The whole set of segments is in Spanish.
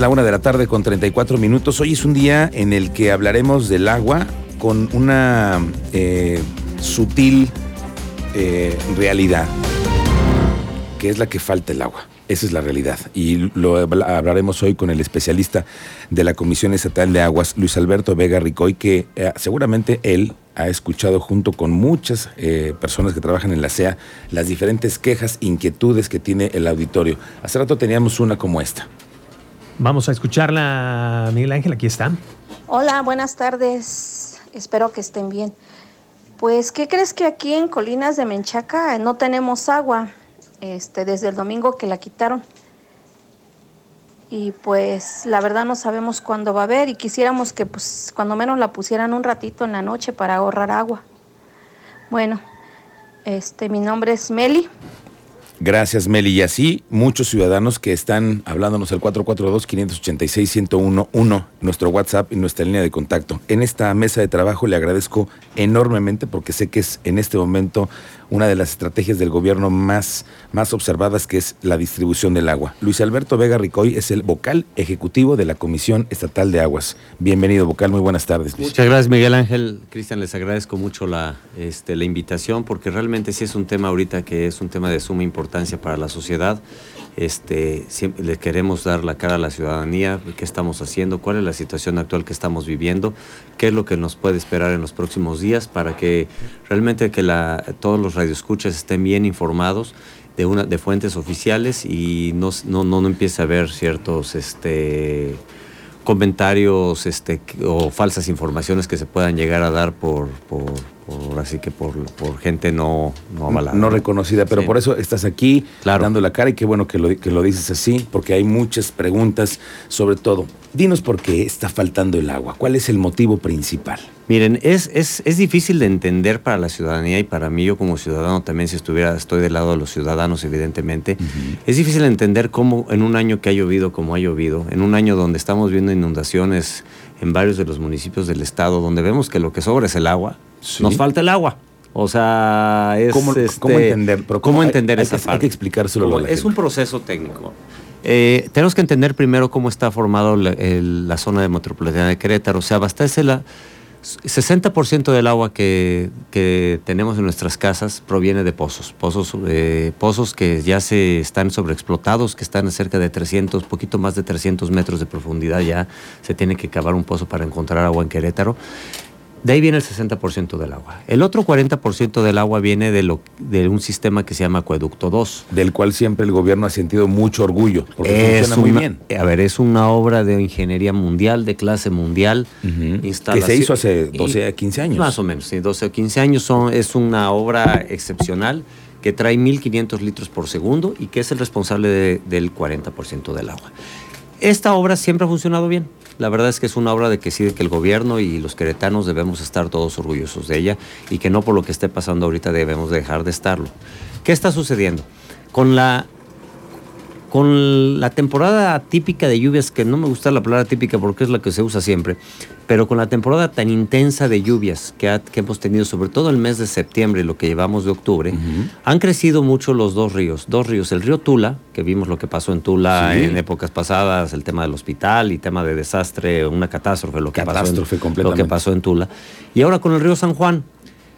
Es la una de la tarde con 34 minutos. Hoy es un día en el que hablaremos del agua con una eh, sutil eh, realidad, que es la que falta el agua. Esa es la realidad. Y lo hablaremos hoy con el especialista de la Comisión Estatal de Aguas, Luis Alberto Vega Ricoy, que eh, seguramente él ha escuchado junto con muchas personas que trabajan en la SEA las diferentes quejas, inquietudes que tiene el auditorio. Hace rato teníamos una como esta. Vamos a escucharla, Miguel Ángel, aquí está. Hola, buenas tardes. Espero que estén bien. Pues, ¿qué crees que aquí en Colinas de Menchaca no tenemos agua? Este, desde el domingo que la quitaron y pues la verdad no sabemos cuándo va a haber y quisiéramos que pues cuando menos la pusieran un ratito en la noche para ahorrar agua. Bueno, este mi nombre es Meli. Gracias, Meli. Y así muchos ciudadanos que están hablándonos al 442-586-1011, nuestro WhatsApp y nuestra línea de contacto. En esta mesa de trabajo le agradezco enormemente porque sé que es en este momento una de las estrategias del gobierno más, más observadas, que es la distribución del agua. Luis Alberto Vega Ricoy es el vocal ejecutivo de la Comisión Estatal de Aguas. Bienvenido, vocal, muy buenas tardes. Muchas gracias, Miguel Ángel. Cristian, les agradezco mucho la, este, la invitación, porque realmente sí es un tema ahorita que es un tema de suma importancia para la sociedad. Este, siempre le queremos dar la cara a la ciudadanía, qué estamos haciendo, cuál es la situación actual que estamos viviendo, qué es lo que nos puede esperar en los próximos días para que realmente que todos los radioescuchas estén bien informados de, una, de fuentes oficiales y no, no, no, empiece a haber ciertos este, comentarios este, o falsas informaciones que se puedan llegar a dar por así que por, por gente no, no avalada. No reconocida, pero por eso estás aquí dando la cara y qué bueno que lo, que lo dices así, porque hay muchas preguntas sobre todo. Dinos por qué está faltando el agua, cuál es el motivo principal. Miren, es, es, es, difícil de entender para la ciudadanía y para mí, yo como ciudadano también, si estuviera, estoy del lado de los ciudadanos, evidentemente, es difícil de entender cómo en un año que ha llovido como ha llovido, en un año donde estamos viendo inundaciones en varios de los municipios del estado, donde vemos que lo que sobra es el agua, nos falta el agua. O sea, es. ¿Cómo, este, entender? ¿Cómo, entender esa hay, parte? Hay que explicárselo. es un proceso técnico. Eh, tenemos que entender primero cómo está formado la, zona de metropolitana de Querétaro. O sea, abastece la. 60% del agua que, que, tenemos en nuestras casas proviene de pozos, pozos, eh, pozos que ya se están sobreexplotados, que están a cerca de 300, poquito más de 300 metros de profundidad, ya se tiene que cavar un pozo para encontrar agua en Querétaro. De ahí viene el 60% del agua. El otro 40% del agua viene de, lo, de un sistema que se llama Acueducto 2. Del cual siempre el gobierno ha sentido mucho orgullo, porque funciona muy bien. A ver, es una obra de ingeniería mundial, de clase mundial. Que se hizo hace 12 a 15 años. Más o menos, sí, 12 a 15 años. Son, es una obra excepcional que trae 1.500 litros por segundo y que es el responsable del 40% del agua. Esta obra siempre ha funcionado bien la verdad es que es una obra de que sí, que el gobierno y los queretanos debemos estar todos orgullosos de ella y que no por lo que esté pasando ahorita debemos dejar de estarlo. ¿Qué está sucediendo? Con la con la temporada típica de lluvias, que no me gusta la palabra típica porque es la que se usa siempre, pero con la temporada tan intensa de lluvias que, hemos tenido, sobre todo el mes de septiembre y lo que llevamos de octubre, han crecido mucho los dos ríos. Dos ríos, el río Tula, que vimos lo que pasó en Tula en épocas pasadas, el tema del hospital y tema de desastre, una catástrofe, lo que, catástrofe pasó, lo que pasó en Tula. Y ahora con el río San Juan,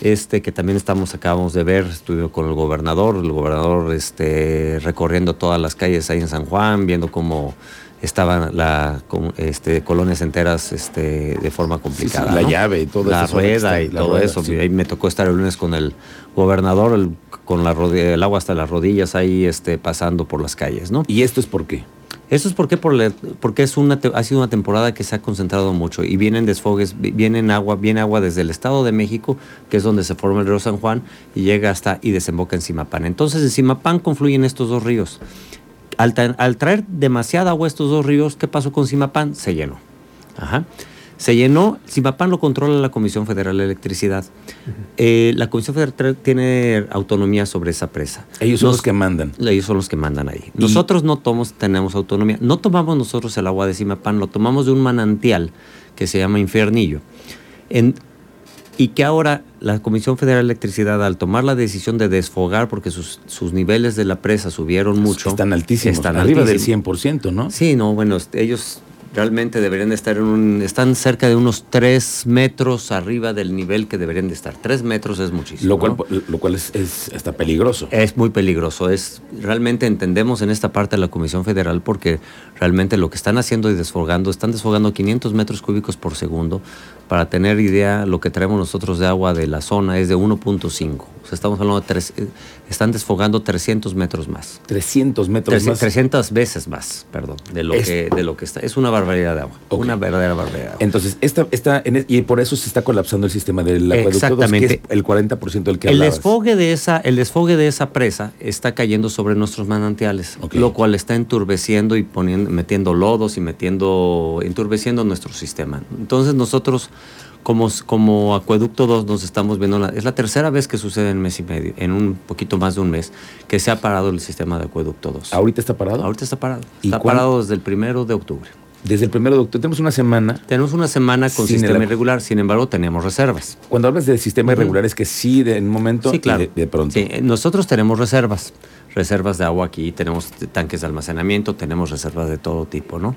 este que también estamos acabamos de ver, estuve con el gobernador, el gobernador este, recorriendo todas las calles ahí en San Juan, viendo cómo estaban la, este, colonias enteras este, de forma complicada. la llave y todo la. Rueda y todo eso. Ahí me tocó estar el lunes con el gobernador, con la el agua hasta las rodillas ahí este, pasando por las calles. ¿no? ¿Y esto es por qué? Eso es porque, por porque es una, ha sido una temporada que se ha concentrado mucho y vienen desfogues, vienen agua, viene agua desde el Estado de México, que es donde se forma el río San Juan, y llega hasta y desemboca en Simapán. Entonces en Simapán confluyen estos dos ríos. Al, traer demasiada agua estos dos ríos, ¿qué pasó con Simapán? Se llenó. Ajá. Se llenó, Simapán lo controla la Comisión Federal de Electricidad. Eh, la Comisión Federal tiene autonomía sobre esa presa. Ellos son los que mandan. Ellos son los que mandan ahí. Nosotros no tomamos, tenemos autonomía. No tomamos nosotros el agua de Simapán, lo tomamos de un manantial que se llama Infiernillo. En, y que ahora la Comisión Federal de Electricidad, al tomar la decisión de desfogar, porque sus, sus niveles de la presa subieron mucho. Están altísimos, están arriba del 100%, ¿no? Sí, no, bueno, ellos realmente deberían de estar en un, están cerca de unos 3 metros arriba del nivel que deberían de estar. 3 metros es muchísimo. Lo cual, lo cual es, es, está peligroso. Es muy peligroso. Es, realmente entendemos en esta parte de la Comisión Federal porque realmente lo que están haciendo y desfogando, están desfogando 500 metros cúbicos por segundo. Para tener idea, lo que traemos nosotros de agua de la zona es de 1.5 estamos hablando de tres, eh, están desfogando 300 metros más. 300 metros más. 300 veces más, perdón, de lo, que, de lo que está. Es una barbaridad de agua. Una verdadera barbaridad. Entonces, esta, esta, y por eso se está colapsando el sistema del acueducto Exactamente. el 40% del que el desfogue de esa El desfogue de esa presa está cayendo sobre nuestros manantiales, lo cual está enturbeciendo y poniendo, metiendo lodos y metiendo, enturbeciendo nuestro sistema. Entonces, nosotros como, como Acueducto 2 nos estamos viendo, es la tercera vez que sucede en mes y medio, en un poquito más de un mes, que se ha parado el sistema de Acueducto 2. ¿Ahorita está parado? Ahorita está parado. Está parado desde el primero de octubre. Desde el primero de octubre. Tenemos una semana. Tenemos una semana con sistema irregular, sin embargo, tenemos reservas. Cuando hablas del sistema irregular, es que sí, de un momento sí, claro. de, pronto. Sí, nosotros tenemos reservas. Reservas de agua aquí, tenemos tanques de almacenamiento, tenemos reservas de todo tipo, ¿no?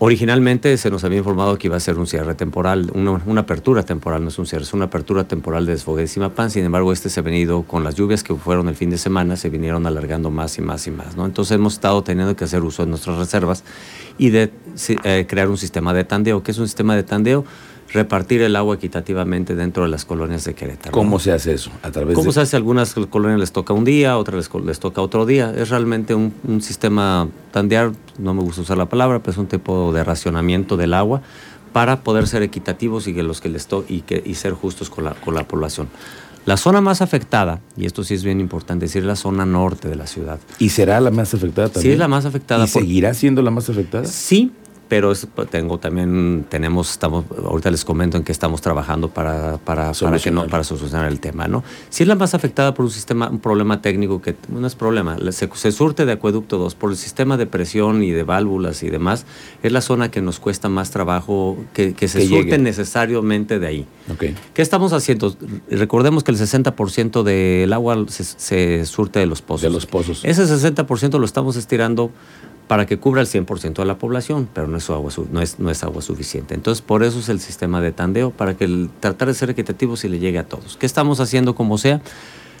Originalmente se nos había informado que iba a ser un cierre temporal, una, apertura temporal, no es un cierre, es una apertura temporal de desfogue de. Sin embargo, este se ha venido con las lluvias que fueron el fin de semana, se vinieron alargando más y más y más. ¿no? Entonces hemos estado teniendo que hacer uso de nuestras reservas y de eh, crear un sistema de tandeo. ¿Qué es un sistema de tandeo? Repartir el agua equitativamente dentro de las colonias de Querétaro. ¿Cómo se hace eso? ¿A través ¿Cómo se hace? Algunas colonias les toca un día, otras les, toca otro día. Es realmente un, sistema tandear, no me gusta usar la palabra, pero es un tipo de racionamiento del agua para poder ser equitativos y que los que les y, que, y ser justos con la, con la población. La zona más afectada, y esto sí es bien importante, es la zona norte de la ciudad. ¿Y será la más afectada también? Sí, es la más afectada. ¿Y seguirá siendo la más afectada? Sí, pero tengo también tenemos estamos ahorita les comento en que estamos trabajando para para para que no para solucionar el tema no si es la más afectada por un sistema un problema técnico que no es problema se, se, surte de acueducto 2 por el sistema de presión y de válvulas y demás es la zona que nos cuesta más trabajo que, que se surte necesariamente de ahí. Okay. qué estamos haciendo recordemos que el 60% del agua se, se surte de los pozos. De los pozos. Ese 60% lo estamos estirando para que cubra el 100% de la población, pero no es, agua, suficiente. Entonces, por eso es el sistema de tandeo, para que el, tratar de ser equitativo y le llegue a todos. ¿Qué estamos haciendo como sea?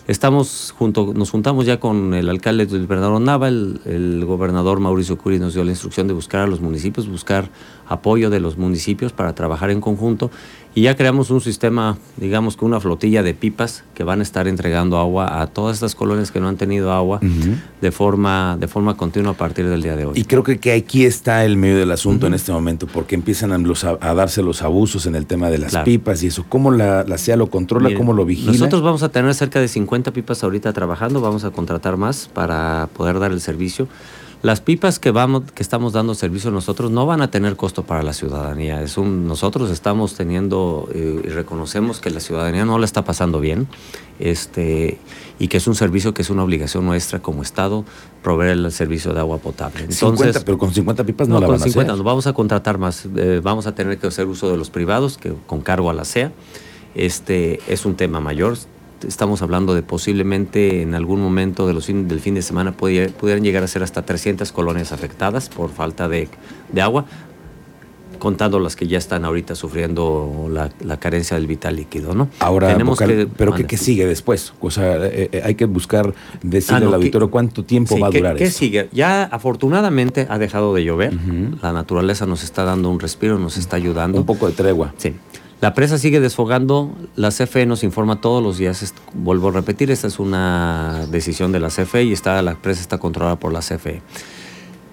Estamos junto, nos juntamos ya con el alcalde del Bernardo Nava, el, gobernador Mauricio Curi nos dio la instrucción de buscar a los municipios, buscar apoyo de los municipios para trabajar en conjunto y ya creamos un sistema, digamos que una flotilla de pipas que van a estar entregando agua a todas estas colonias que no han tenido agua de, forma, de forma continua a partir del día de hoy. Y creo que, que aquí está el medio del asunto en este momento, porque empiezan a, darse los abusos en el tema de las pipas y eso. ¿Cómo la, la CEA lo controla? ¿Cómo lo vigila? Nosotros vamos a tener cerca de 50 pipas ahorita trabajando, vamos a contratar más para poder dar el servicio. Las pipas que vamos, que estamos dando servicio nosotros no van a tener costo para la ciudadanía. Es un, nosotros estamos teniendo eh, y reconocemos que la ciudadanía no la está pasando bien, este, y que es un servicio que es una obligación nuestra como Estado proveer el servicio de agua potable. Entonces, pero con 50 pipas no, la van a hacer. Nos vamos a contratar más, eh, vamos a tener que hacer uso de los privados que con cargo a la CEA. Este es un tema mayor estamos hablando de posiblemente en algún momento de los del fin de semana pudieran llegar a ser hasta 300 colonias afectadas por falta de, agua, contando las que ya están ahorita sufriendo la, carencia del vital líquido, ¿no? Ahora, Tenemos que, pero ¿qué, sigue después? O sea, eh, eh, hay que buscar decirle ah, al auditorio cuánto tiempo va a durar ¿qué, ¿Qué sigue? Ya afortunadamente ha dejado de llover, la naturaleza nos está dando un respiro, nos está ayudando. Un poco de tregua. Sí. La presa sigue desfogando, la CFE nos informa todos los días, vuelvo a repetir, esta es una decisión de la CFE y está, la presa está controlada por la CFE.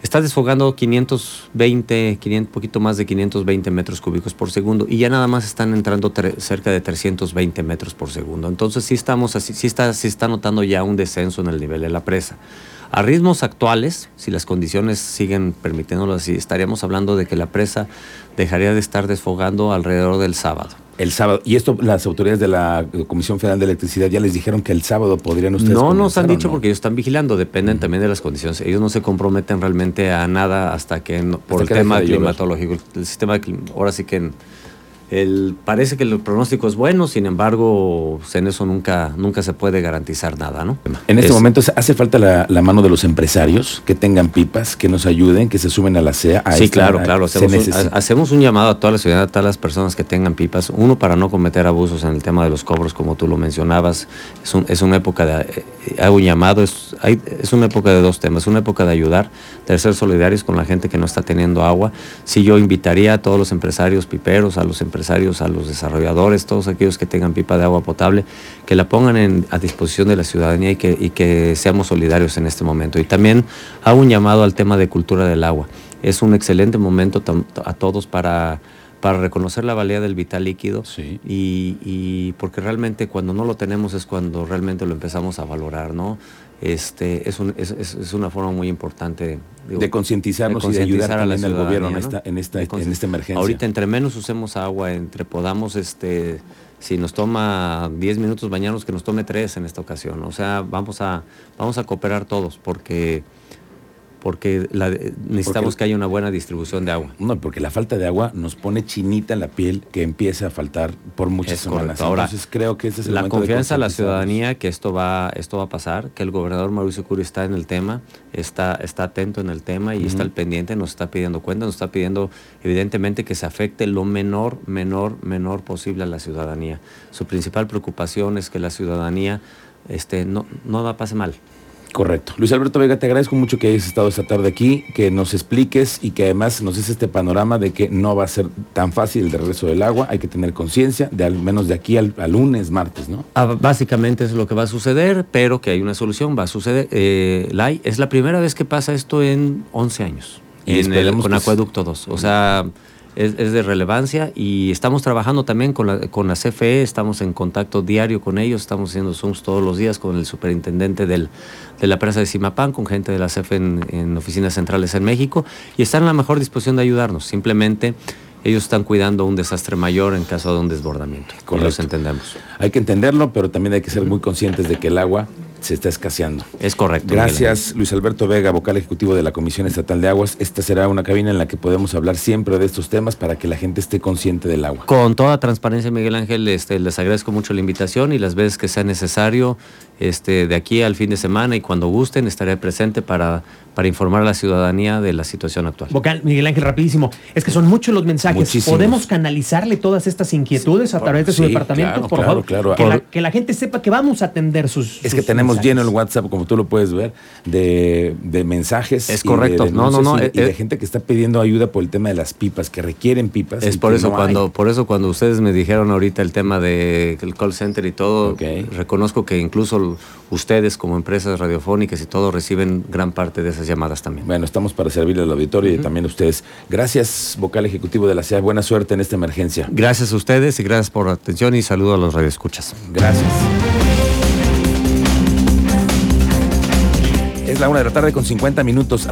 Está desfogando 520, 500, poquito más de 520 metros cúbicos por segundo y ya nada más están entrando cerca de 320 metros por segundo. Entonces sí estamos sí está, sí está notando ya un descenso en el nivel de la presa. A ritmos actuales, si las condiciones siguen permitiéndolo así, estaríamos hablando de que la presa dejaría de estar desfogando alrededor del sábado. El sábado. Y esto las autoridades de la Comisión Federal de Electricidad ya les dijeron que el sábado podrían ustedes. No nos han dicho porque ellos están vigilando, dependen también de las condiciones. Ellos no se comprometen realmente a nada hasta que, por el tema climatológico. El sistema, ahora sí que el, parece que el pronóstico es bueno, sin embargo, en eso nunca, nunca se puede garantizar nada, ¿no? En este Es- momento hace falta la, la mano de los empresarios que tengan pipas, que nos ayuden, que se sumen a la CEA. a Sí, esta- claro, claro. Hacemos un, hacemos un llamado a toda la ciudad, a todas las personas que tengan pipas. Uno, para no cometer abusos en el tema de los cobros, como tú lo mencionabas. Es, un- es una época de. eh, hago un llamado, es, hay- es una época de dos temas. Una época de ayudar, de ser solidarios con la gente que no está teniendo agua. Sí, yo invitaría a todos los empresarios piperos, a los empresarios, a los desarrolladores, todos aquellos que tengan pipa de agua potable, que la pongan en- a disposición de la ciudadanía y que, y que seamos solidarios en este momento. Y también hago un llamado al tema de cultura del agua. Es un excelente momento a todos para, para reconocer la valía del vital líquido Sí. y, y porque realmente cuando no lo tenemos es cuando realmente lo empezamos a valorar, ¿no? Este, es, un- es, es- una forma muy importante digo, de concientizarnos y de ayudar a también al gobierno en esta, en esta, en esta emergencia. Ahorita entre menos usemos agua, entre podamos, este, si nos toma 10 minutos bañarnos, que nos tome 3 en esta ocasión. O sea, vamos a, vamos a cooperar todos porque, porque la- necesitamos Porque- que haya una buena distribución de agua. No, porque la falta de agua nos pone chinita la piel que empieza a faltar por muchas Es semanas. correcto. Ahora, Entonces creo que ese es el la de confianza a la ciudadanía que esto va, esto va a pasar, que el gobernador Mauricio Curi está en el tema, está, está atento en el tema y está al pendiente, nos está pidiendo cuenta, nos está pidiendo evidentemente que se afecte lo menor, menor, menor posible a la ciudadanía. Su principal preocupación es que la ciudadanía este, no, no la pase mal. Correcto. Luis Alberto Vega, te agradezco mucho que hayas estado esta tarde aquí, que nos expliques y que además nos des este panorama de que no va a ser tan fácil el regreso del agua. Hay que tener conciencia, de al menos de aquí al, al lunes, martes, ¿no? Ah, Básicamente es lo que va a suceder, pero que hay una solución, va a suceder. Eh, Lai, es la primera vez que pasa esto en 11 años, Y en el, con Acueducto 2. O sea, es, es de relevancia y estamos trabajando también con la, con la CFE, estamos en contacto diario con ellos, estamos haciendo Zooms todos los días con el superintendente del, de la presa de Simapán, con gente de la CFE en, en oficinas centrales en México y están en la mejor disposición de ayudarnos. Simplemente ellos están cuidando un desastre mayor en caso de un desbordamiento. Y los Correcto. entendemos. Hay que entenderlo, pero también hay que ser muy conscientes de que el agua se está escaseando. Es correcto. Miguel. Gracias, Luis Alberto Vega, vocal ejecutivo de la Comisión Estatal de Aguas. Esta será una cabina en la que podemos hablar siempre de estos temas para que la gente esté consciente del agua. Con toda transparencia, Miguel Ángel, este, les agradezco mucho la invitación y las veces que sea necesario, este, de aquí al fin de semana y cuando gusten, estaré presente para, para informar a la ciudadanía de la situación actual. Vocal, Miguel Ángel, rapidísimo. Es que son muchos los mensajes. Muchísimos. ¿Podemos canalizarle todas estas inquietudes a través de su sí, departamento, claro, por claro, favor? claro. Que, la, que la gente sepa que vamos a atender sus. Es sus que tenemos mensajes. lleno el WhatsApp, como tú lo puedes ver, de, de mensajes. Es correcto. de No, no, no, Y, y de eh, gente que está pidiendo ayuda por el tema de las pipas, que requieren pipas. Es por eso, no hay. cuando, por eso cuando ustedes me dijeron ahorita el tema del call center y todo, reconozco que incluso ustedes como empresas radiofónicas y todo reciben gran parte de esas llamadas también. Bueno, estamos para servirle al auditorio y también a ustedes. Gracias, vocal ejecutivo de la CEA. Buena suerte en esta emergencia. Gracias a ustedes y gracias por la atención y saludo a los radioescuchas. Gracias. Es la una de la tarde con 50 minutos.